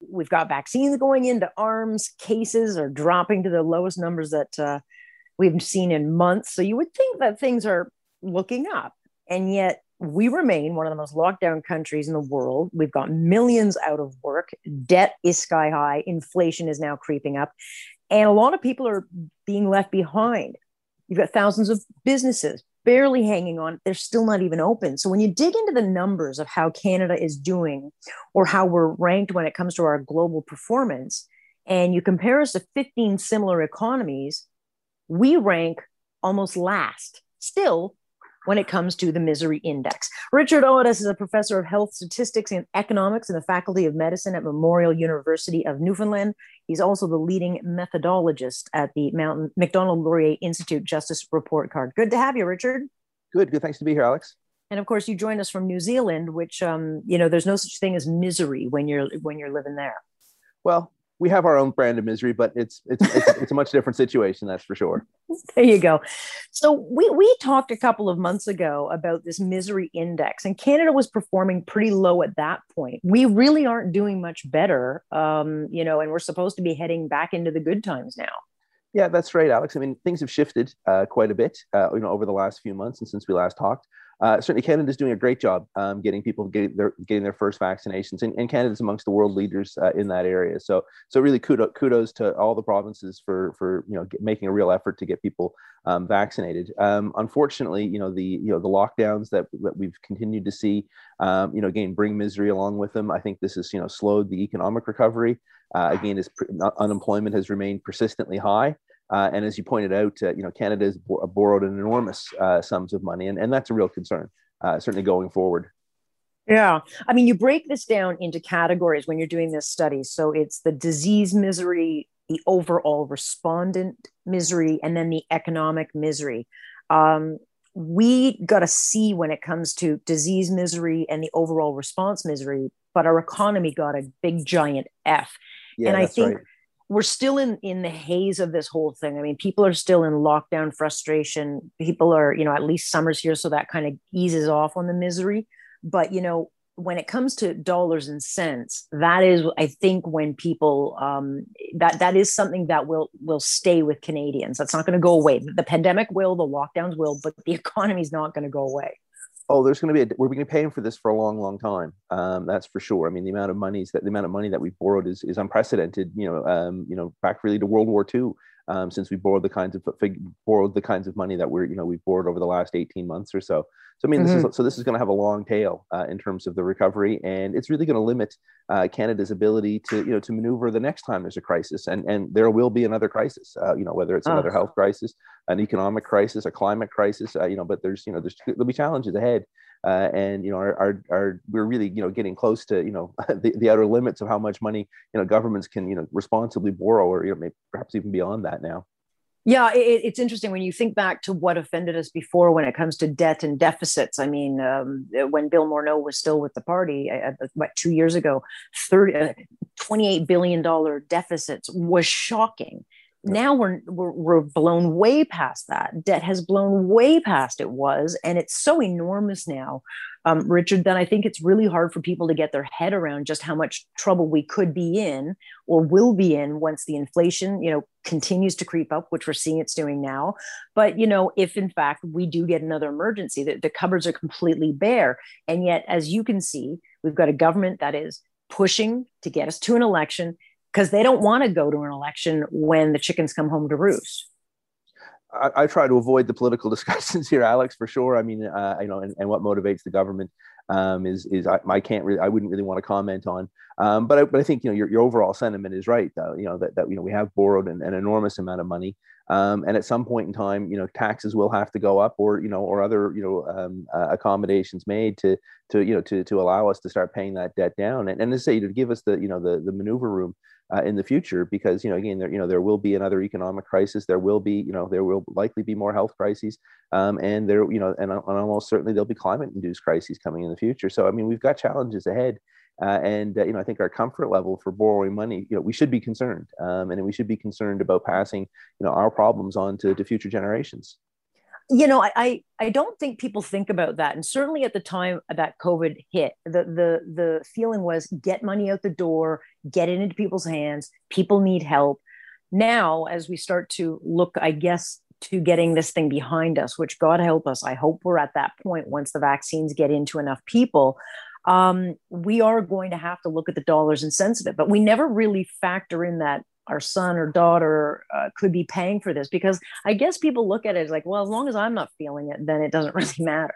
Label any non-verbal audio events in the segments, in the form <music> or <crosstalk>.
We've got vaccines going into arms. Cases are dropping to the lowest numbers that uh, we've seen in months. So you would think that things are looking up. And yet we remain one of the most locked down countries in the world. We've got millions out of work. Debt is sky high. Inflation is now creeping up. And a lot of people are being left behind. You've got thousands of businesses barely hanging on. They're still not even open. So when you dig into the numbers of how Canada is doing or how we're ranked when it comes to our global performance, and you compare us to 15 similar economies, we rank almost last. Still, when it comes to the misery index. Richard Audas is a professor of health statistics and economics in the Faculty of Medicine at Memorial University of Newfoundland. He's also the leading methodologist at the Mountain Macdonald Laurier Institute Justice Report Card. Good to have you, Richard. Good, good. Thanks to be here, Alex. And of course, you joined us from New Zealand, which um, you know, there's no such thing as misery when you're when you're living there. Well, we have our own brand of misery, but it's it's it's, it's, a much different situation, that's for sure. <laughs> There you go. So we we talked a couple of months ago about this misery index, and Canada was performing pretty low at that point. We really aren't doing much better, um, you know, and we're supposed to be heading back into the good times now. Yeah, that's right, Alex. I mean, things have shifted uh, quite a bit, uh, you know, over the last few months and since we last talked uh, certainly Canada is doing a great job um, getting people getting their getting their first vaccinations, and, and Canada is amongst the world leaders uh, in that area. So so really kudos kudos to all the provinces for for you know get, making a real effort to get people um, vaccinated. Um, unfortunately, you know the you know the lockdowns that that we've continued to see, um, you know again bring misery along with them. I think this has you know slowed the economic recovery. Uh, again, is unemployment has remained persistently high. Uh, and as you pointed out, uh, you know, Canada has bo- borrowed an enormous uh, sums of money, and, and that's a real concern, uh, certainly going forward. Yeah. I mean, you break this down into categories when you're doing this study. So it's the disease misery, the overall respondent misery, and then the economic misery. Um, we got a C when it comes to disease misery and the overall response misery, but our economy got a big giant F. Yeah, and I think. Right we're still in in the haze of this whole thing. I mean, people are still in lockdown frustration. People are, you know, at least summer's here, so that kind of eases off on the misery. But you know, when it comes to dollars and cents, that is, I think, when people um, that that is something that will will stay with Canadians. That's not going to go away. The pandemic will, the lockdowns will, but the <laughs> economy is not going to go away oh, there's going to be a, we're going to be paying for this for a long, long time. Um, that's for sure. I mean, the amount of money that the amount of money that we borrowed is is unprecedented. You know, um, you know, back really to World War II. Um, since we borrowed the kinds of borrowed the kinds of money that we're you know we've borrowed over the last 18 months or so. So I mean, mm-hmm. this is mm-hmm. so this is going to have a long tail uh, in terms of the recovery, and it's really going to limit uh, Canada's ability to you know to maneuver the next time there's a crisis, and and there will be another crisis. Uh, you know, whether it's another oh. health crisis, an economic crisis, a climate crisis. Uh, you know, but there's you know there's there'll be challenges ahead. Uh, and you know, our, our, our, we're really you know getting close to you know <laughs> the, the outer limits of how much money you know governments can you know responsibly borrow, or you know maybe, perhaps even beyond that now. Yeah, it, it's interesting when you think back to what offended us before when it comes to debt and deficits. I mean, um, when Bill Morneau was still with the party, uh, what two years ago, 30, uh, 28 billion dollar deficits was shocking. Now we're, we're we're blown way past that. Debt has blown way past it was, and it's so enormous now um, Richard, that I think it's really hard for people to get their head around just how much trouble we could be in or will be in once the inflation, you know, continues to creep up, which we're seeing it's doing now. But, you know, if in fact we do get another emergency, the, the cupboards are completely bare. And yet, as you can see, we've got a government that is pushing to get us to an election because they don't want to go to an election when the chickens come home to roost. I, I, try to avoid the political <laughs> discussions here, Alex, for sure. I mean, uh, you know, and, and what motivates the government um, is is I, I, can't really, I wouldn't really want to comment on. Um, but I, but I think you know your, your overall sentiment is right. You know that, that you know we have borrowed an, an enormous amount of money, um, and at some point in time, you know taxes will have to go up, or you know or other you know um, uh, accommodations made to to you know to to allow us to start paying that debt down, and and to say to give us the you know the the maneuver room uh, in the future because you know again there you know there will be another economic crisis. There will be you know there will likely be more health crises. Um, and there you know and, and almost certainly there'll be climate induced crises coming in the future. So i mean we've got challenges ahead uh, and uh, you know, I think our comfort level for borrowing money, you know, we should be concerned, um, and we should be concerned about passing, you know, our problems on to, to future generations you know, I, I don't think people think about that. And certainly at the time that COVID hit, the the the feeling was get money out the door, get it into people's hands. People need help. Now, as we start to look, I guess, to getting this thing behind us, which God help us, I hope we're at that point once the vaccines get into enough people. Um, we are going to have to look at the dollars and cents of it, but we never really factor in that our son or daughter uh, could be paying for this because i guess people look at it as like well as long as i'm not feeling it then it doesn't <laughs> really matter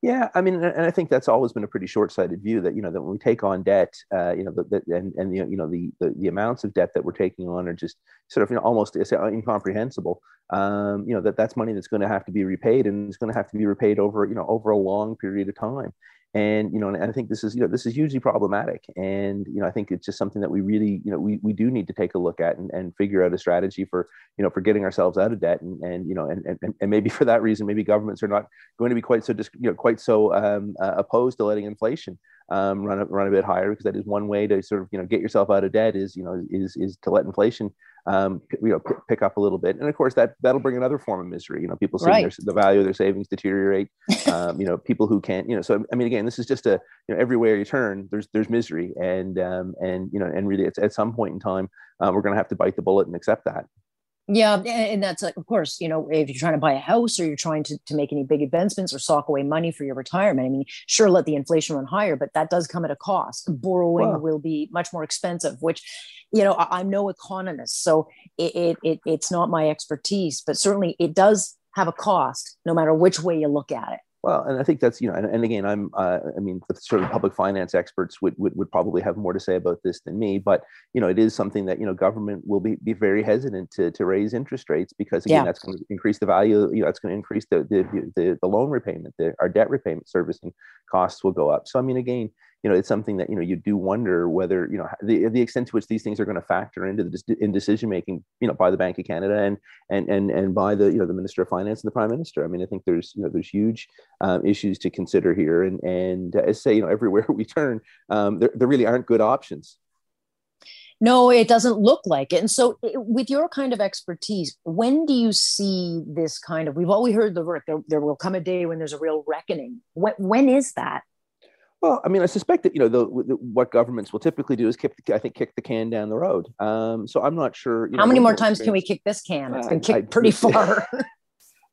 yeah, I mean, and I think that's always been a pretty short-sighted view that you know that when we take on debt, uh, you know, that and and you know the, the, the amounts of debt that we're taking on are just sort of you know almost incomprehensible. Um, you know that that's money that's going to have to be repaid, and it's going to have to be repaid over you know over a long period of time and you know and i think this is you know this is hugely problematic. And you know i think it's just something that we really you know we, we do need to take a look at and, and figure out a strategy for you know for getting ourselves out of debt. And and you know and and, and maybe for that reason maybe governments are not going to be quite so dis, you know quite so um, uh, opposed to letting inflation um, run a, run a bit higher because that is one way to sort of you know get yourself out of debt is you know is is to let inflation um, you know, p- pick up a little bit. And of course, that that'll bring another form of misery. You know, people seeing right. their, the value of their savings deteriorate. <laughs> Um, you know, people who can't. You know, so I mean, again, this is just a you know, everywhere you turn, there's there's misery, and um, and you know, and really, it's at some point in time, uh, we're going to have to bite the bullet and accept that. Yeah, and that's like, of course, you know, if you're trying to buy a house or you're trying to, to make any big advancements or sock away money for your retirement, I mean, sure, let the inflation run higher, but that does come at a cost. Borrowing wow. will be much more expensive, which, you know, I, am no economist, so it, it, it it's not my expertise, but certainly it does have a cost, no matter which way you look at it. Well, and I think that's you know, and, and again, I'm uh, I mean, the sort of public finance experts would, would would probably have more to say about this than me, but you know, it is something that you know, government will be be very hesitant to to raise interest rates because again, yeah. that's going to increase the value. You know, that's going to increase the the the, the loan repayment, the, our debt repayment servicing costs will go up. So I mean, again, you know, it's something that you know you do wonder whether you know the the extent to which these things are going to factor into the in decision making, you know, by the Bank of Canada and and and and by the you know the Minister of Finance and the Prime Minister. I mean, I think there's you know there's huge um, issues to consider here, and and uh, as say you know everywhere <laughs> we turn, um, there there really aren't good options. No, it doesn't look like it. And so, with your kind of expertise, when do you see this kind of? We've always heard the word there, there will come a day when there's a real reckoning. When, when is that? Well, I mean, I suspect that you know the, the, what governments will typically do is kick, the, I think, kick the can down the road. Um, so I'm not sure. How know, many more times can we kick this can? It's been kicked I, pretty I, <laughs> far. <laughs>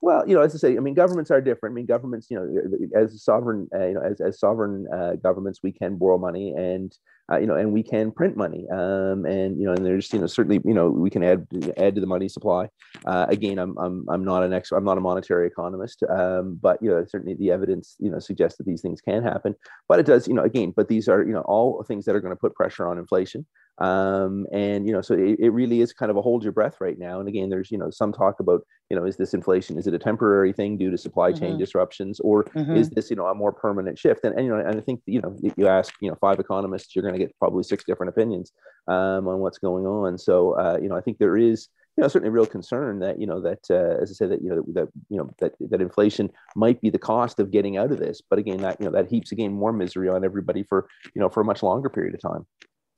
well, you know, as I say, I mean, governments are different. I mean, governments, you know, as sovereign, uh, you know, as as sovereign uh, governments, we can borrow money, and uh, you know, and we can print money, um, and you know, and there's you know certainly you know we can add add to the money supply. Uh, again, I'm I'm I'm not an expert, I'm not a monetary economist, um, but you know certainly the evidence you know suggests that these things can happen. But it does you know again, but these are you know all things that are going to put pressure on inflation. Um, and you know, so it, it really is kind of a hold your breath right now. And again, there's you know some talk about you know is this inflation is it a temporary thing due to supply chain mm-hmm. disruptions or mm-hmm. is this you know a more permanent shift? And, and you know, and I think you know you ask you know five economists, you're going to get probably six different opinions um, on what's going on. So uh, you know, I think there is you know certainly real concern that you know that uh, as I said that you know that, that you know that that inflation might be the cost of getting out of this. But again, that you know that heaps again more misery on everybody for you know for a much longer period of time.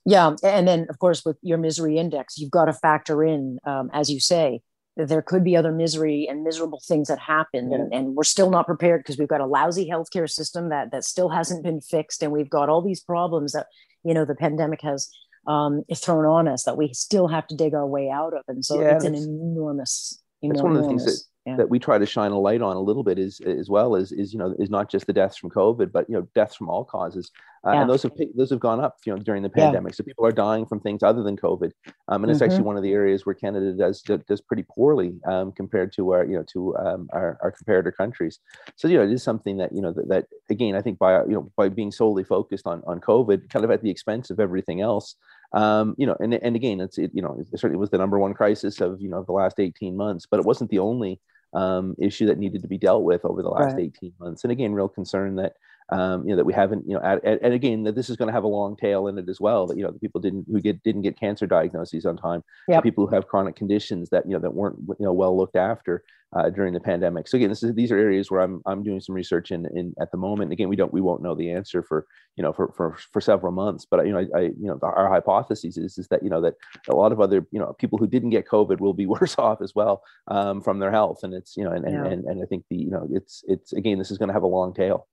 Yeah, and then of course with your misery index, you've got to factor in, um, as you say, there could be other misery and miserable things that happen, yeah. and, and we're still not prepared because we've got a lousy healthcare system that that still hasn't been fixed, and we've got all these problems that you know the pandemic has um, thrown on us that we still have to dig our way out of, and so yeah, it's an enormous. It's one of the things that yeah. that we try to shine a light on a little bit is as well is is you know is not just the deaths from COVID, but you know deaths from all causes, uh, yeah. and those have those have gone up you know during the pandemic. So people are dying from things other than COVID, um, and it's mm-hmm. actually one of the areas where Canada does does pretty poorly um, compared to our you know to um, our, our comparator countries. So you know it is something that you know that, that again I think by you know by being solely focused on on COVID, kind of at the expense of everything else um, you know, and and again, it's it, you know, it certainly was the number one crisis of you know the last 18 months, but it wasn't the only um, issue that needed to be dealt with over the last right. 18 months. And again, real concern that um, you know that we haven't you know at, and again that this is going to have a long tail in it as well that you know the people didn't who get didn't get cancer diagnoses on time yep. people who have chronic conditions that you know that weren't you know well looked after uh, during the pandemic so again this is these are areas where i'm i'm doing some research in, in at the moment again we don't we won't know the answer for you know for for, for several months but you know I, I you know our hypothesis is is that you know that a lot of other you know people who didn't get covid will be worse off as well um, from their health and it's you know and, and, yeah. and and i think the you know it's it's again this is going to have a long tail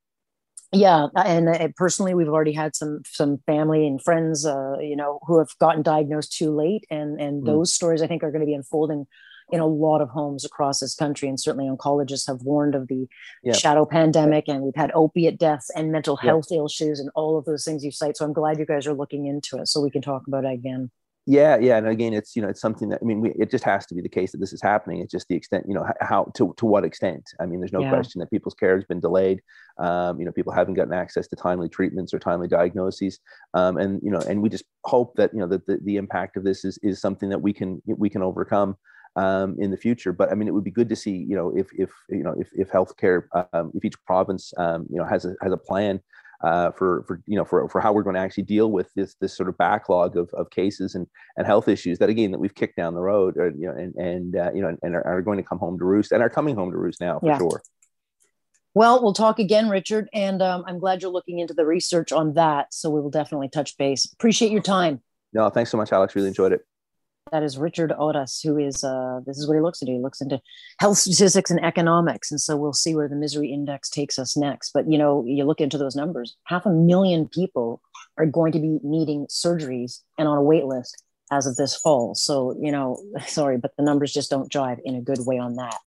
yeah and uh, personally we've already had some some family and friends uh, you know who have gotten diagnosed too late and and mm. those stories i think are going to be unfolding in a lot of homes across this country and certainly oncologists have warned of the yeah. shadow pandemic and we've had opiate deaths and mental health yeah. issues and all of those things you cite so i'm glad you guys are looking into it so we can talk about it again yeah yeah and again it's you know it's something that i mean we, it just has to be the case that this is happening it's just the extent you know how to to what extent i mean there's no yeah. question that people's care has been delayed um, you know people haven't gotten access to timely treatments or timely diagnoses um, and you know and we just hope that you know that the, the impact of this is is something that we can we can overcome um, in the future. But I mean, it would be good to see, you know, if if you know if if healthcare, um, if each province, um, you know, has a has a plan uh, for for you know for, for how we're going to actually deal with this this sort of backlog of, of cases and and health issues that again that we've kicked down the road or, you know and and uh, you know and are, are, going to come home to roost and are coming home to roost now for yeah. sure. Well, we'll talk again, Richard, and um, I'm glad you're looking into the research on that. So we will definitely touch base. Appreciate your time. No, thanks so much, Alex. Really enjoyed it that is Richard Audas, who is uh, this is what he looks into. He looks into health statistics and economics, and so we'll see where the misery index takes us next. But you know, you look into those numbers: half a million people are going to be needing surgeries and on a wait list as of this fall. So you know, <laughs> sorry, but the numbers just don't jive in a good way on that.